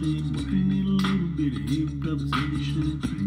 shame, working it a little bit of hip improvisation.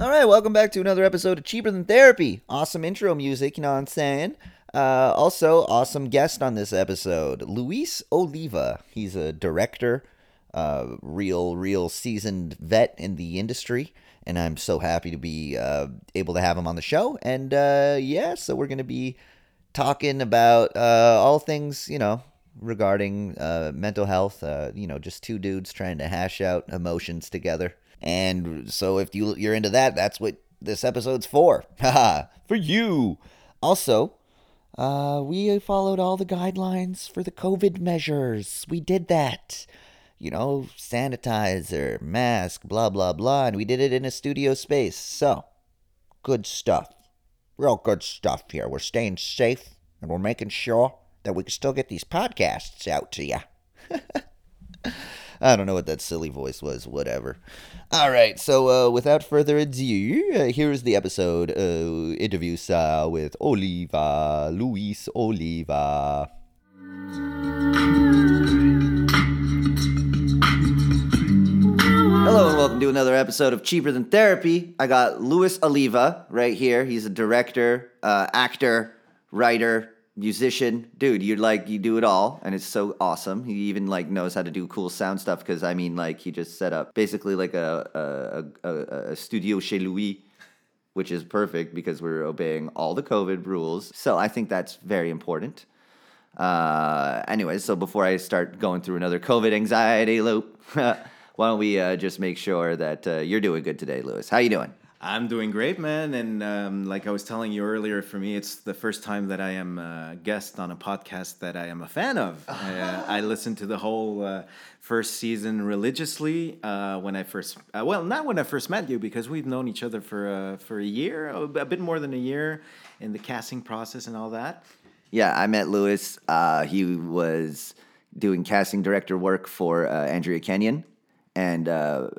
All right, welcome back to another episode of Cheaper Than Therapy. Awesome intro music, you know what I'm saying? Uh, also, awesome guest on this episode, Luis Oliva. He's a director, uh, real, real seasoned vet in the industry, and I'm so happy to be uh, able to have him on the show. And uh, yeah, so we're going to be talking about uh, all things, you know, regarding uh, mental health. You know, just two dudes trying to hash out emotions together. And so if you you're into that, that's what this episode's for. For you. Also, uh, we followed all the guidelines for the COVID measures. We did that. You know, sanitizer, mask, blah blah blah, and we did it in a studio space. So, good stuff. Real good stuff here. We're staying safe and we're making sure that we can still get these podcasts out to you. I don't know what that silly voice was, whatever. All right, so uh, without further ado, uh, here's the episode uh, interview uh, with Oliva, Luis Oliva. Hello and welcome to another episode of Cheaper Than Therapy. I got Luis Oliva right here. He's a director, uh, actor, writer, musician. Dude, you're like you do it all, and it's so awesome. He even like knows how to do cool sound stuff because I mean, like he just set up basically like a a, a, a studio chez Louis. Which is perfect because we're obeying all the COVID rules. So I think that's very important. Uh, anyways, so before I start going through another COVID anxiety loop, why don't we uh, just make sure that uh, you're doing good today, Luis? How you doing? I'm doing great, man. And um, like I was telling you earlier, for me, it's the first time that I am a guest on a podcast that I am a fan of. uh, I listened to the whole uh, first season religiously uh, when I first, uh, well, not when I first met you because we've known each other for uh, for a year, a bit more than a year, in the casting process and all that. Yeah, I met Luis. Uh, he was doing casting director work for uh, Andrea Kenyon, and uh,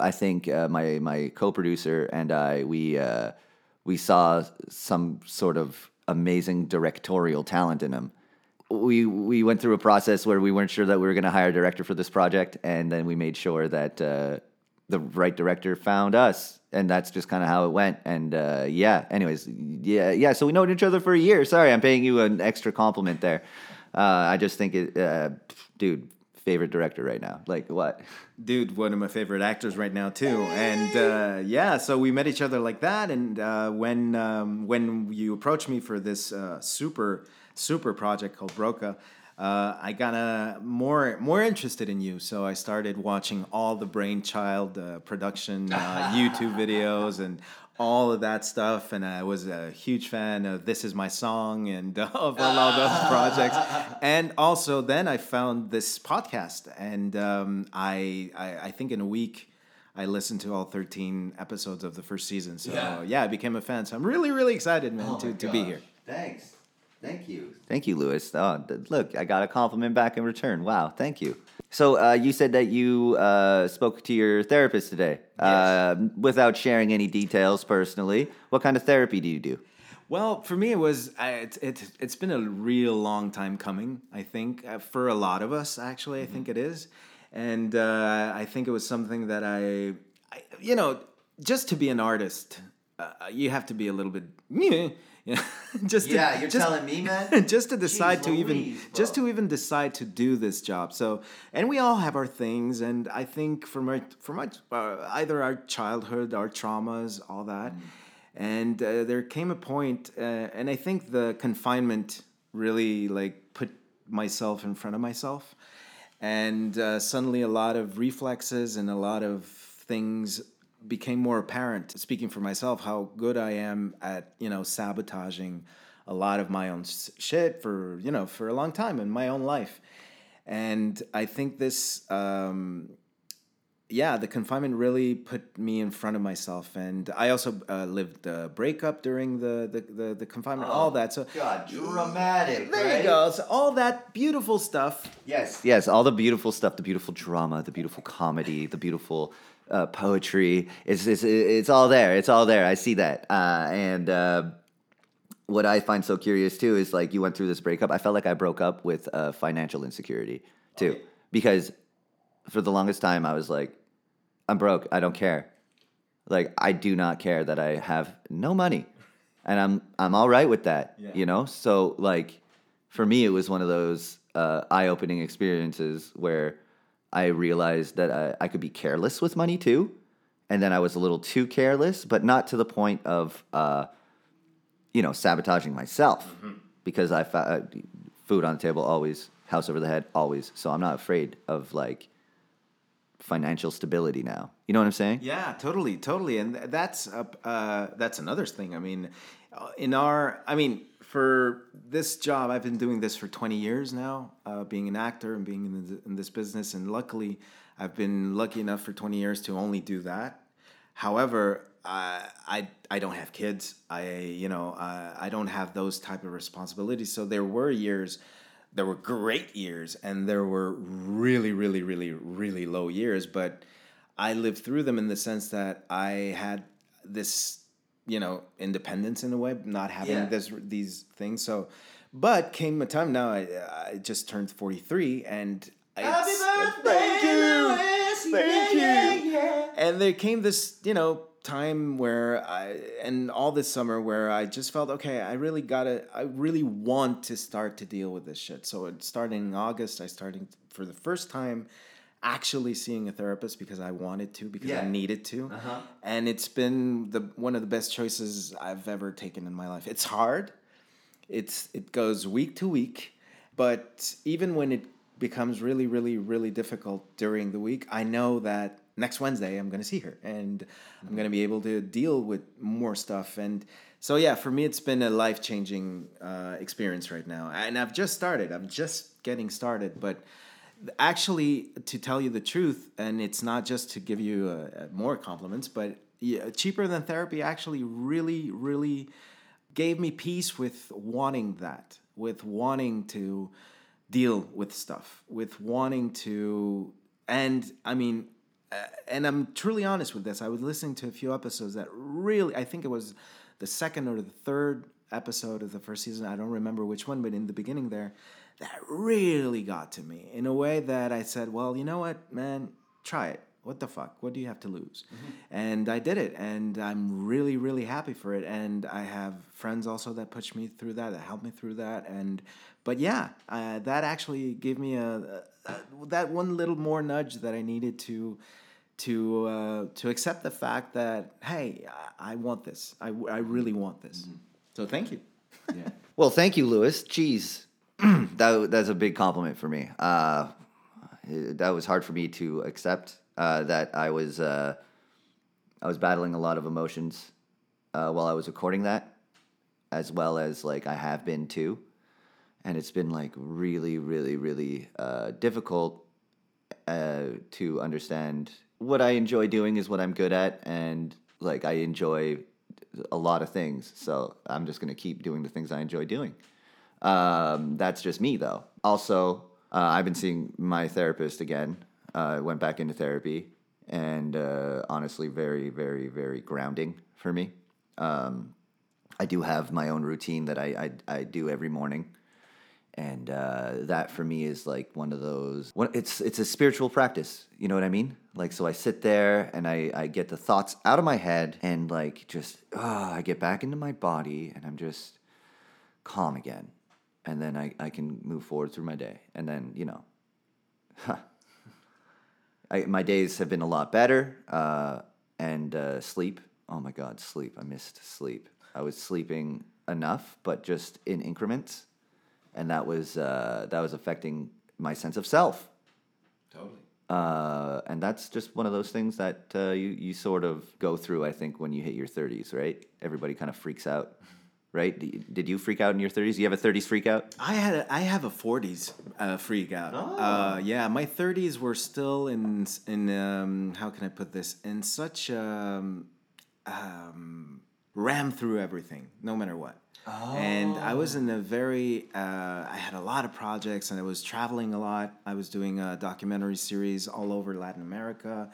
I think uh, my my co-producer and I we uh, we saw some sort of amazing directorial talent in him. We we went through a process where we weren't sure that we were going to hire a director for this project, and then we made sure that uh, the right director found us, and that's just kind of how it went. And uh, yeah, anyways, yeah, yeah. So we know each other for a year. Sorry, I'm paying you an extra compliment there. Uh, I just think it, uh, dude, favorite director right now. Like what? dude one of my favorite actors right now too and uh, yeah so we met each other like that and uh, when um, when you approached me for this uh, super super project called broca uh, I got uh, more more interested in you, so I started watching all the Brainchild uh, production uh, YouTube videos and all of that stuff, and I was a huge fan of "This Is My Song" and of all of those projects. And also, then I found this podcast, and um, I, I I think in a week. I listened to all 13 episodes of the first season. So, Yeah. yeah, I became a fan. So, I'm really, really excited, man, Oh to, to be here. Thanks. Thank you. Thank you, Luis. Oh, look, I got a compliment back in return. Wow, thank you. So uh, you said that you uh, spoke to your therapist today. Uh, without sharing any details personally, what kind of therapy do you do? Well, for me, it was I, it, it's been a real long time coming. I think uh, for a lot of us, actually, I think it is, and uh, I think it was something that I, I you know, just to be an artist, uh, you have to be a little bit, you know, just to, just, me, man. just to decide to even just to even decide to do this job so and we all have our things and i think from my from my uh, either our childhood our traumas all that Mm. and uh, there came a point uh, and i think the confinement really like put myself in front of myself, and uh, suddenly a lot of reflexes and a lot of things became more apparent. Speaking for myself, how good I am at you know sabotaging a lot of my own shit for you know for a long time in my own life, and I think this. Um, yeah, the confinement really put me in front of myself, and I also uh, lived the breakup during the the, the, the confinement, all that. So God, dramatic. there right? you go. So all that beautiful stuff. Yes, yes, all the beautiful stuff, the beautiful drama, the beautiful comedy, the beautiful uh, poetry. It's, it's it's all there. It's all there. I see that. Uh, and uh, what I find so curious too is like you went through this breakup. I felt like I broke up with uh, financial insecurity too, because for the longest time I was like, I'm broke. I don't care. Like I do not care that I have no money, and I'm I'm all right with that. Yeah. You know. So like, for me, it was one of those uh, eye-opening experiences where I realized that I, I could be careless with money too, and then I was a little too careless, but not to the point of uh, you know sabotaging myself because I fa- uh, food on the table always, house over the head always. So I'm not afraid of like financial stability now. You know what I'm saying? Yeah, totally, totally, and th- that's uh, uh, that's another thing. I mean, uh, in our, I mean, for this job, I've been doing this for twenty years now, uh, being an actor and being in, the, in this business, and luckily, I've been lucky enough for twenty years to only do that. However, I I, I don't have kids. I you know I don't have those type of responsibilities. So there were years there were great years and there were really really really really low years but i lived through them in the sense that i had this you know independence in a way not having Yeah. this these things. So but came a time now i, I just turned 43 and it's- thank you. Thank you. and there came this you know time where i and all this summer where i just felt okay i really gotta i really want to start to deal with this shit. So it started in august i started for the first time actually seeing a therapist because i wanted to because Yeah. i needed to. And it's been the one of the best choices i've ever taken in my life. It's hard. It's it goes week to week but even when it becomes really really really difficult during the week i know that next wednesday i'm going to see her and i'm going to be able to deal with more stuff. And so yeah for me it's been a life changing uh, experience right now. And i've just started. I'm just getting started but actually to tell you the truth and it's not just to give you uh, more compliments but yeah, cheaper than therapy actually really really gave me peace with wanting that, with wanting to deal with stuff, with wanting to, and I mean, uh, and I'm truly honest with this. I was listening to a few episodes that really, I think it was the second or the third episode of the first season. I don't remember which one, but in the beginning there, that really got to me in a way that I said, well, you know what, man, try it. What the fuck? What do you have to lose? And I did it, and I'm really, really happy for it. And I have friends also that pushed me through that, that helped me through that. And but yeah, uh, that actually gave me a, a, a that one little more nudge that I needed to to uh, to accept the fact that hey, I, I want this. I, I really want this. So thank you. Yeah. Well, thank you, Luis. Jeez, that that's a big compliment for me. Uh, that was hard for me to accept. Uh, that I was uh, I was battling a lot of emotions uh, while I was recording that, as well as like I have been too, and it's been like really, really, really uh, difficult uh, to understand what I enjoy doing is what I'm good at, and like I enjoy a lot of things. So I'm just gonna keep doing the things I enjoy doing. Um, that's just me, though. Also, uh, I've been seeing my therapist again. Uh, went back into therapy, and uh, honestly, very, very, very grounding for me. Um, I do have my own routine that I I, I do every morning, and uh, that for me is like one of those. It's it's a spiritual practice. You know what I mean? Like so, I sit there and I I get the thoughts out of my head and like just ah, I get back into my body and I'm just calm again, and then I I can move forward through my day, and then you know. I, my days have been a lot better. Uh, and uh, sleep. Oh my God, sleep. I missed sleep. I was sleeping enough, but just in increments. and that was uh, that was affecting my sense of self. Totally. Uh, and that's just one of those things that uh, you you sort of go through. I think when you hit your thirties, right? Everybody kind of freaks out, right? Did you freak out in your thirties? You have a thirties freak out? I had a, I have a 40s uh, freak out. Uh, yeah, my 30s were still in in um, how can I put this in such um, um, ram through everything, no matter what. Oh. And I was in a very uh, I had a lot of projects and I was traveling a lot. I was doing a documentary series all over Latin America.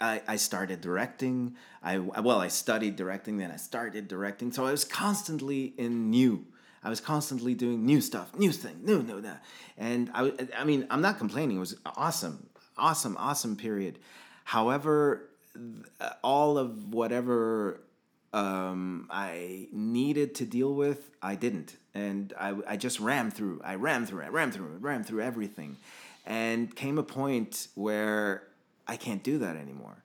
I, I started directing. I well, I studied directing, then I started directing. So I was constantly in new. I was constantly doing new stuff, new thing, new, new, new. And I, I mean, I'm not complaining. It was awesome, awesome, awesome period. However, all of whatever um, I needed to deal with, I didn't. And I, I just ran through, I ran through, I ran through, ran through everything. And came a point where I can't do that anymore.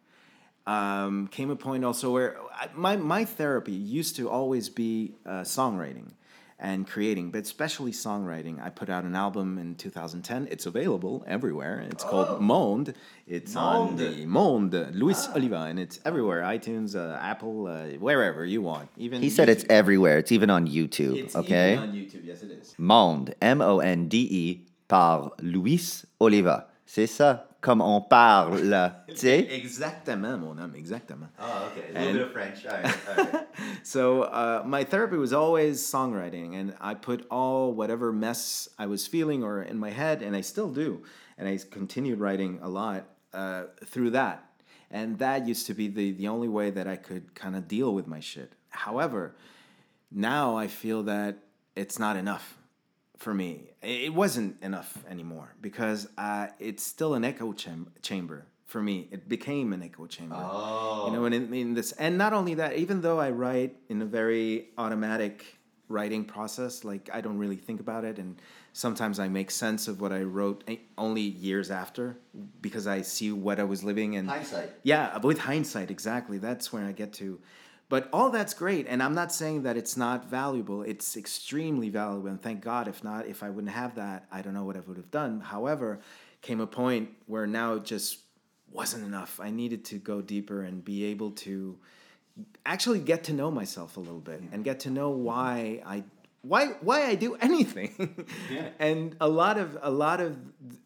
Um, came a point also where I, my, my therapy used to always be uh, songwriting and creating, but especially songwriting. I put out an album in 2010. It's available everywhere. It's called Monde. It's on the Monde, Luis Oliva, and it's everywhere iTunes, uh, Apple, uh, wherever you want. Even He said it's everywhere. It's even on YouTube. It's okay. even on YouTube. Yes, it is. Monde, M-O-N-D-E, par Luis Oliva. C'est ça, comme on parle, tu sais? Exactement, mon homme, exactement. Oh, okay. little bit of French. All right, all right. So uh, my therapy was always songwriting, and I put all whatever mess I was feeling or in my head, and I still do, and I continued writing a lot uh, through that, and that used to be the the only way that I could kind of deal with my shit. However, now I feel that it's not enough for me. It wasn't enough anymore because uh, it's still an echo cham- chamber for me. It became an echo chamber. You know, and in, in this, and not only that, even though I write in a very automatic writing process, like I don't really think about it, and sometimes I make sense of what I wrote eh, only years after because I see what I was living and Hindsight. yeah, with hindsight, exactly. That's where I get to. But all that's great, and I'm not saying that it's not valuable. It's extremely valuable, and thank God. If not, if I wouldn't have that, I don't know what I would have done. However, came a point where now it just wasn't enough. I needed to go deeper and be able to actually get to know myself a little bit and get to know mm-hmm. why I why why I do anything. and a lot of a lot of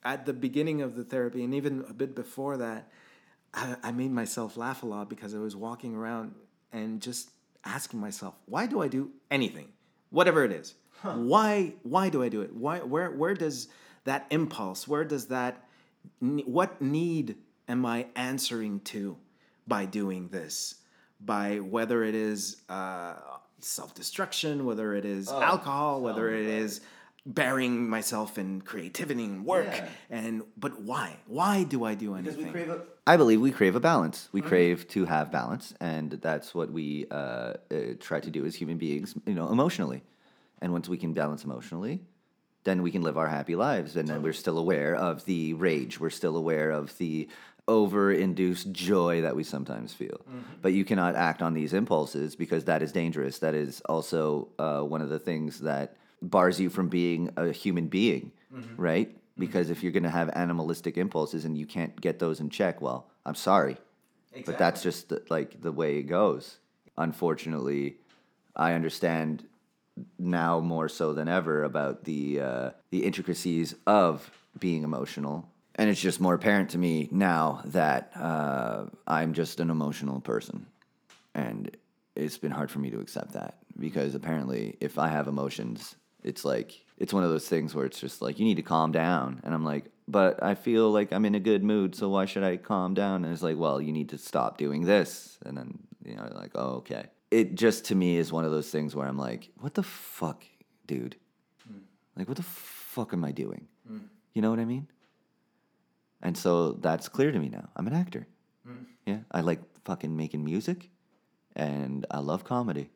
at the beginning of the therapy and even a bit before that, I, I made myself laugh a lot because I was walking around and just asking myself, why do I do anything, whatever it is? Why why do I do it? Why where where does that impulse? Where does that what need am I answering to by doing this? By whether it is uh, self destruction, whether it is alcohol, whether it is burying myself in creativity and work, Yeah. and but why? Why do I do anything? I believe we crave a balance. We crave to have balance, and that's what we uh, uh, try to do as human beings, you know, emotionally. And once we can balance emotionally, then we can live our happy lives, and then we're still aware of the rage. We're still aware of the over-induced joy that we sometimes feel. But you cannot act on these impulses because that is dangerous. That is also uh, one of the things that bars you from being a human being, right? Because if you're going to have animalistic impulses and you can't get those in check, well, I'm sorry, but that's just the, like the way it goes. Unfortunately, I understand now more so than ever about the uh, the intricacies of being emotional, and it's just more apparent to me now that uh, I'm just an emotional person, and it's been hard for me to accept that because apparently, if I have emotions, it's like it's one of those things where it's just like you need to calm down, and I'm like, but I feel like I'm in a good mood, so why should I calm down? And it's like, well, you need to stop doing this, and then you know, like, oh, okay. It just to me is one of those things where I'm like, what the fuck, dude? Hmm. Like, what the fuck am I doing? Hmm. You know what I mean? And so that's clear to me now. I'm an actor. Hmm. Yeah, I like fucking making music, and I love comedy.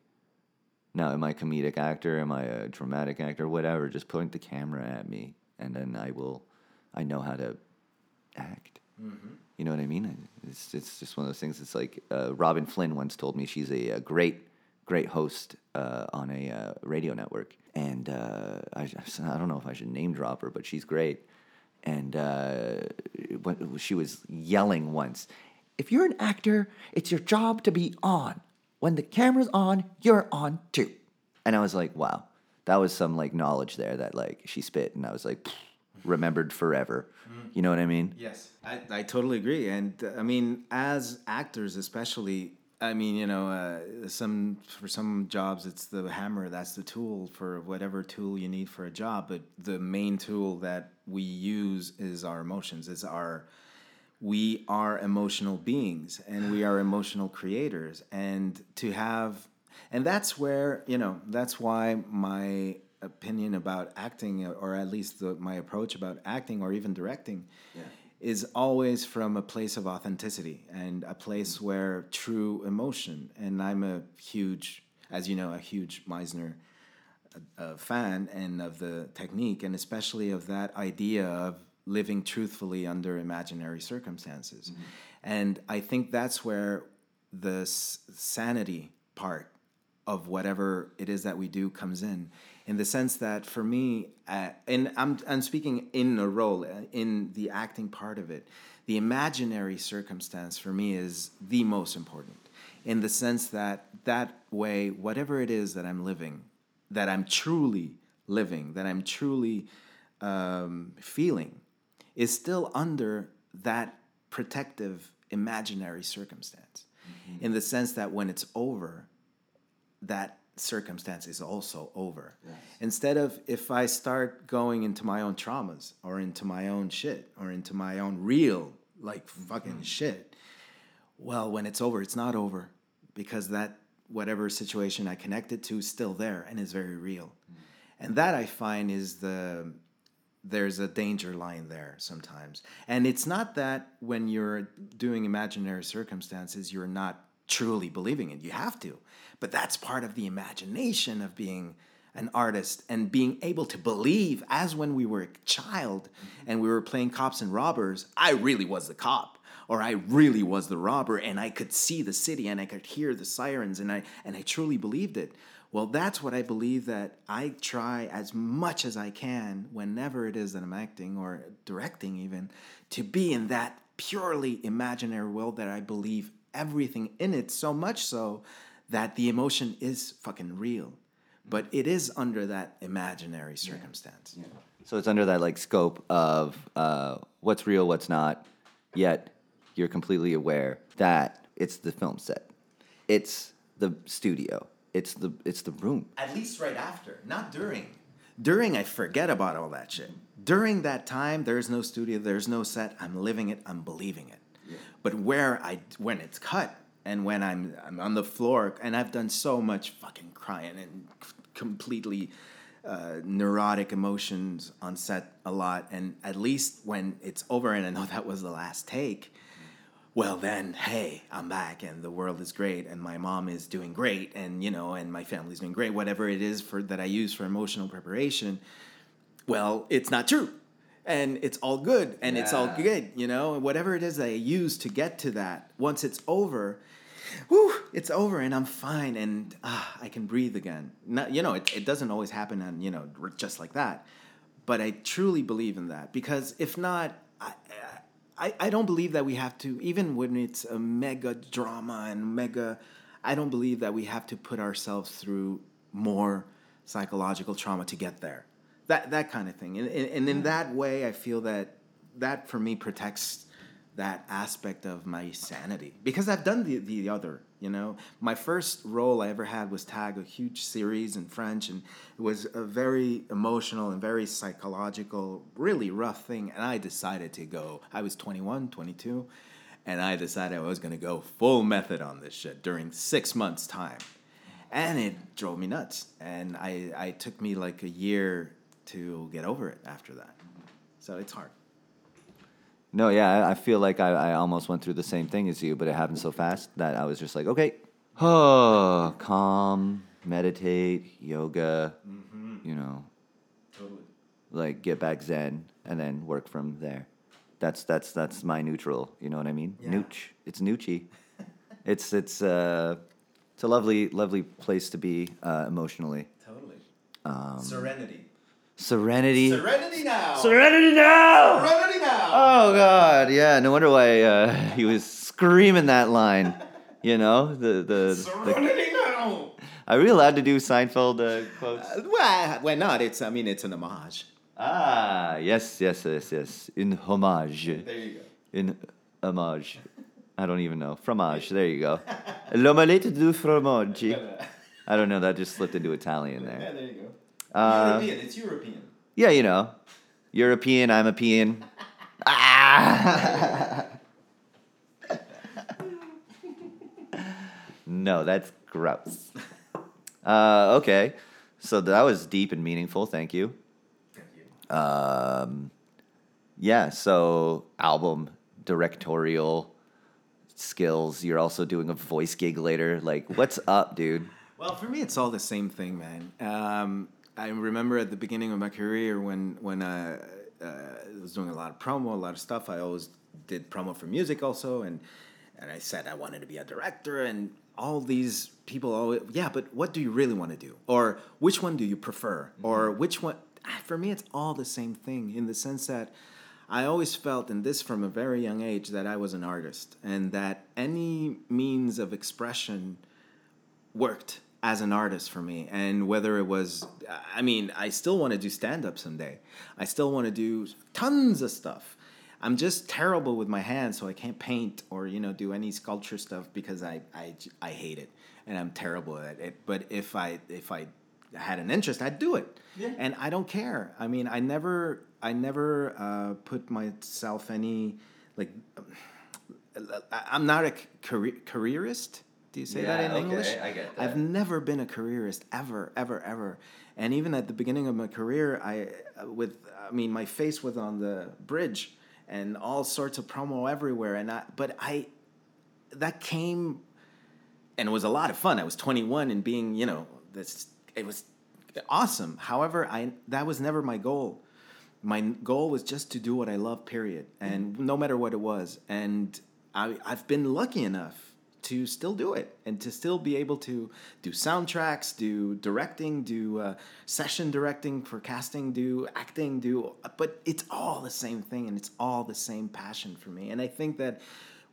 Now, am I a comedic actor? Am I a dramatic actor? Whatever. Just point the camera at me, and then I will. I know how to act. You know what I mean? It's it's just one of those things. It's like uh, Robin Flynn once told me she's a, a great great host uh, on a uh, radio network, and uh, I, I don't know if I should name drop her, but she's great. And uh, she was yelling once, "If you're an actor, it's your job to be on. When the camera's on, you're on too." And I was like, "Wow, that was some like knowledge there that like she spit," and I was like, remembered forever. You know what I mean? Yes, I, I totally agree. And uh, I mean, as actors, especially, I mean, you know, uh, some for some jobs it's the hammer. That's the tool for whatever tool you need for a job. But the main tool that we use is our emotions. Is our we are emotional beings and we are emotional creators. And to have and that's where you know that's why my opinion about acting or at least the, my approach about acting or even directing is always from a place of authenticity and a place where true emotion. And i'm a huge as you know a huge meisner uh, fan and of the technique, and especially of that idea of living truthfully under imaginary circumstances. And I think that's where the s- sanity part of whatever it is that we do comes in, in the sense that for me, uh, and I'm I'm speaking in a role uh, in the acting part of it. The imaginary circumstance for me is the most important, in the sense that that way, whatever it is that I'm living, that I'm truly living, that I'm truly um, feeling, is still under that protective imaginary circumstance. Mm-hmm. In the sense that when it's over, that circumstance is also over. Instead of if I start going into my own traumas or into my own shit or into my own real like fucking mm-hmm. shit, well, when it's over, it's not over because that whatever situation I connected to is still there and is very real. Mm. And that I find is the there's a danger line there sometimes. And it's not that when you're doing imaginary circumstances, you're not truly believing it. You have to. But that's part of the imagination of being an artist and being able to believe, as when we were a child and we were playing cops and robbers, I really was the cop. Or I really was the robber, and I could see the city, and I could hear the sirens, and I and I truly believed it. Well, that's what I believe that I try as much as I can, whenever it is that I'm acting or directing, even, to be in that purely imaginary world that I believe everything in it, so much so that the emotion is fucking real. But it is under that imaginary circumstance. So it's under that like scope of uh, what's real, what's not. Yet you're completely aware that it's the film set, it's the studio, it's the it's the room. At least right after, not during. During, I forget about all that shit. During that time, there's no studio, there's no set. I'm living it, I'm believing it. But where I when it's cut and when I'm I'm on the floor and I've done so much fucking crying and completely uh, neurotic emotions on set a lot, and at least when it's over and I know that was the last take, well then hey i'm back and the world is great and my mom is doing great and you know and my family's doing great whatever it is for that i use for emotional preparation well it's not true. And it's all good and it's all good you know? Whatever it is that i use to get to that once it's over whew, it's over and i'm fine and ah, i can breathe again. Not, you know it, it doesn't always happen and you know just like that. But I truly believe in that because if not, I, I, don't believe that we have to, even when it's a mega drama and mega, I don't believe that we have to put ourselves through more psychological trauma to get there. That, that kind of thing. And, and, and in that way, I feel that that for me protects that aspect of my sanity because I've done the, the other, you know. My first role I ever had was Tag, a huge series in French, and it was a very emotional and very psychological, really rough thing. And I decided to go, I was 21, 22, and I decided I was going to go full method on this shit during six months' time. And it drove me nuts. And I, I took me like a year to get over it after that. So it's hard. No, yeah, I, I feel like I, I almost went through the same thing as you, but it happened so fast that I was just like, okay, oh, calm, meditate, yoga, you know, Totally. like get back zen, and then work from there. That's that's that's my neutral. You know what I mean? Yeah. Nooch. It's Noochie. it's it's uh, it's a lovely lovely place to be uh, emotionally. Totally. Serenity. Serenity. Serenity now. Serenity now. Serenity now. Oh God, yeah. No wonder why uh, he was screaming that line. You know the the. the Serenity now. are we allowed to do Seinfeld uh, quotes? Uh, well, why not? It's. I mean, it's an homage. Ah, yes, yes, yes, yes. In homage. There you go. In homage. I don't even know. Fromage. There you go. L'omelette du fromage. I don't know. That just slipped into Italian there. Yeah, there. there you go. Uh, European. It's European. Yeah, you know. European, I'm a peon. Ah! no, that's gross. Uh, okay. So that was deep and meaningful. Thank you. Thank you. Um, yeah, so album directorial skills. You're also doing a voice gig later. Like, what's up, dude? Well, for me, it's all the same thing, man. Um, I remember at the beginning of my career when when uh, uh, I was doing a lot of promo, a lot of stuff. I always did promo for music also, and and I said I wanted to be a director, and all these people always, yeah, but what do you really want to do, or which one do you prefer, or which one? ah, For me, it's all the same thing in the sense that. I always felt, and this from a very young age, that I was an artist and that any means of expression worked as an artist for me. And whether it was i mean i still want to do stand up someday. I still want to do tons of stuff. I'm just terrible with my hands so i can't paint or you know do any sculpture stuff because i i, I hate it. And i'm terrible at it. But if i if i had an interest i'd do it. Yeah. and i don't care. I mean i never i never uh, put myself any like I'm not a career, careerist. Do you say that Yeah, in okay, English? I get that. I've never been a careerist ever, ever, ever. And even at the beginning of my career, I uh, with I mean my face was on the bridge and all sorts of promo everywhere. And I but I that came and it was a lot of fun. I was 21 and being you know this it was awesome. However, I that was never my goal my goal was just to do what I love, period. And no matter what it was. And I, I've been lucky enough to still do it and to still be able to do soundtracks, do directing, do uh, session directing for casting, do acting, do, but it's all the same thing and it's all the same passion for me. And I think that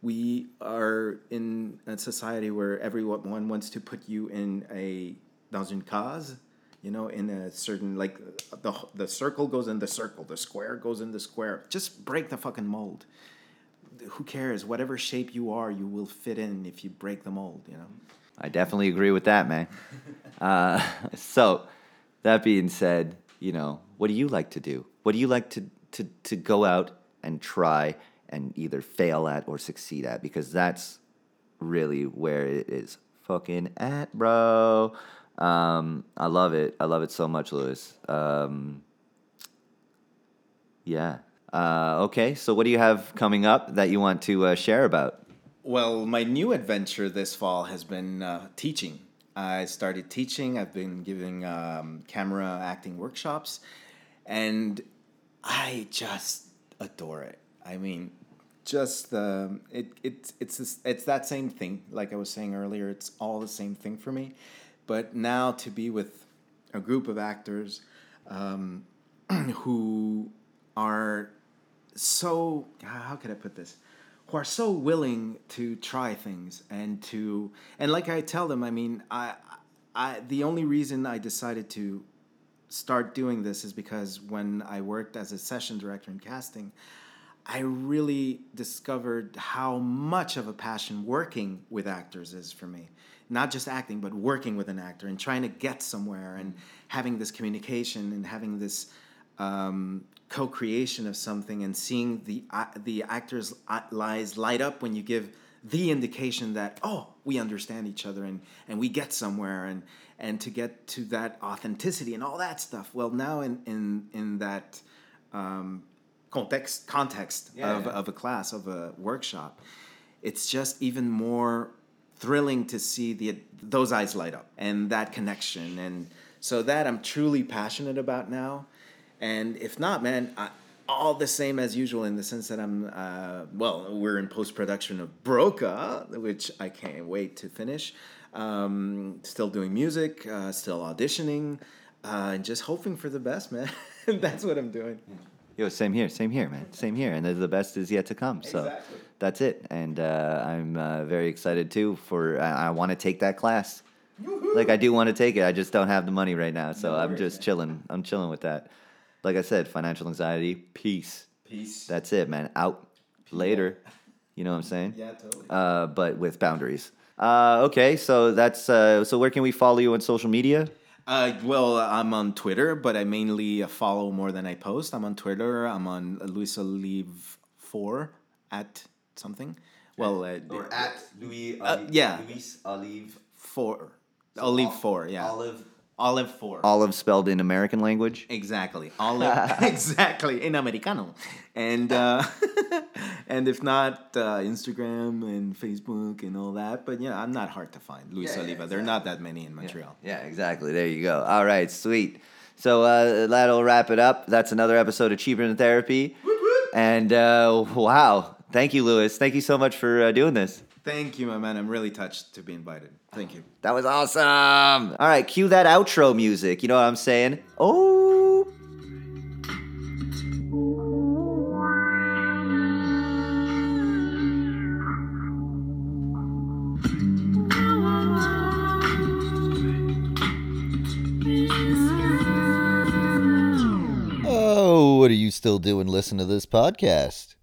we are in a society where everyone wants to put you in a dans une case you know, in a certain like the the circle goes in the circle, the square goes in the square. Just break the fucking mold. Who cares? Whatever shape you are, you will fit in if you break the mold. You know. I definitely agree with that, man. uh, so, that being said, you know, what do you like to do? What do you like to, to, to go out and try and either fail at or succeed at? Because that's really where it is fucking at, bro. Um, I love it. I love it so much, Luis. Um, yeah. Uh, okay, so what do you have coming up that you want to uh, share about? Well, my new adventure this fall has been uh, teaching. I started teaching. I've been giving um, camera acting workshops, and I just adore it. I mean, just um, it it it's this, it's that same thing. Like I was saying earlier, it's all the same thing for me. But now to be with a group of actors um, who are so how could I put this? Who are so willing to try things and to and like I tell them, I mean, I I the only reason I decided to start doing this is because when I worked as a session director in casting, I really discovered how much of a passion working with actors is for me. Not just acting, but working with an actor and trying to get somewhere and having this communication and having this um, co-creation of something and seeing the uh, the actors' eyes light up when you give the indication that oh we understand each other and and we get somewhere and and to get to that authenticity and all that stuff. Well, now in in in that um, context context Yeah, of, yeah. of a class of a workshop it's just even more thrilling to see the those eyes light up and that connection and so that i'm truly passionate about now and if not man I, all the same as usual in the sense that i'm uh, well we're in post-production of broca which i can't wait to finish um, still doing music uh, still auditioning uh, and just hoping for the best, man. That's what I'm doing. Yo, same here, same here, man, same here, and the- best is yet to come. So Exactly. that's it, and uh, I'm uh, very excited too. For I, I want to take that class. Like I do want to take it, I just don't have the money right now, so No I'm just man. chilling. I'm chilling with that. Like I said, financial anxiety, peace. Peace. That's it, man. Out later. You know what I'm saying? yeah, totally. Uh, but with boundaries. Uh, okay, so that's uh, so. Where can we follow you on social media? Uh, well, I'm on Twitter, but I mainly uh, follow more than I post. I'm on Twitter. I'm on Luis Olive four at something. Well, uh, Louis? Uh, yeah. Luis Olive. four. Olive four. Yeah. Olive. Olive four. Olive spelled in American language. Exactly. Olive. exactly. In Americano. And uh, and if not, uh, Instagram and Facebook and all that. But yeah, I'm not hard to find. Luis Yeah, yeah, Oliva. There are not that many in Montreal. Yeah, exactly. There you go. All right, sweet. So uh, that'll wrap it up. That's another episode of Cheaper Than Therapy. And uh, wow, thank you, Luis. Thank you so much for uh, doing this. Thank you, my man. I'm really touched to be invited. Thank you. That was awesome. All right, cue that outro music. You know what I'm saying? Oh. Oh, what are you still doing? Listen to this podcast.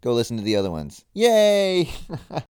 Go listen to the other ones. Yay!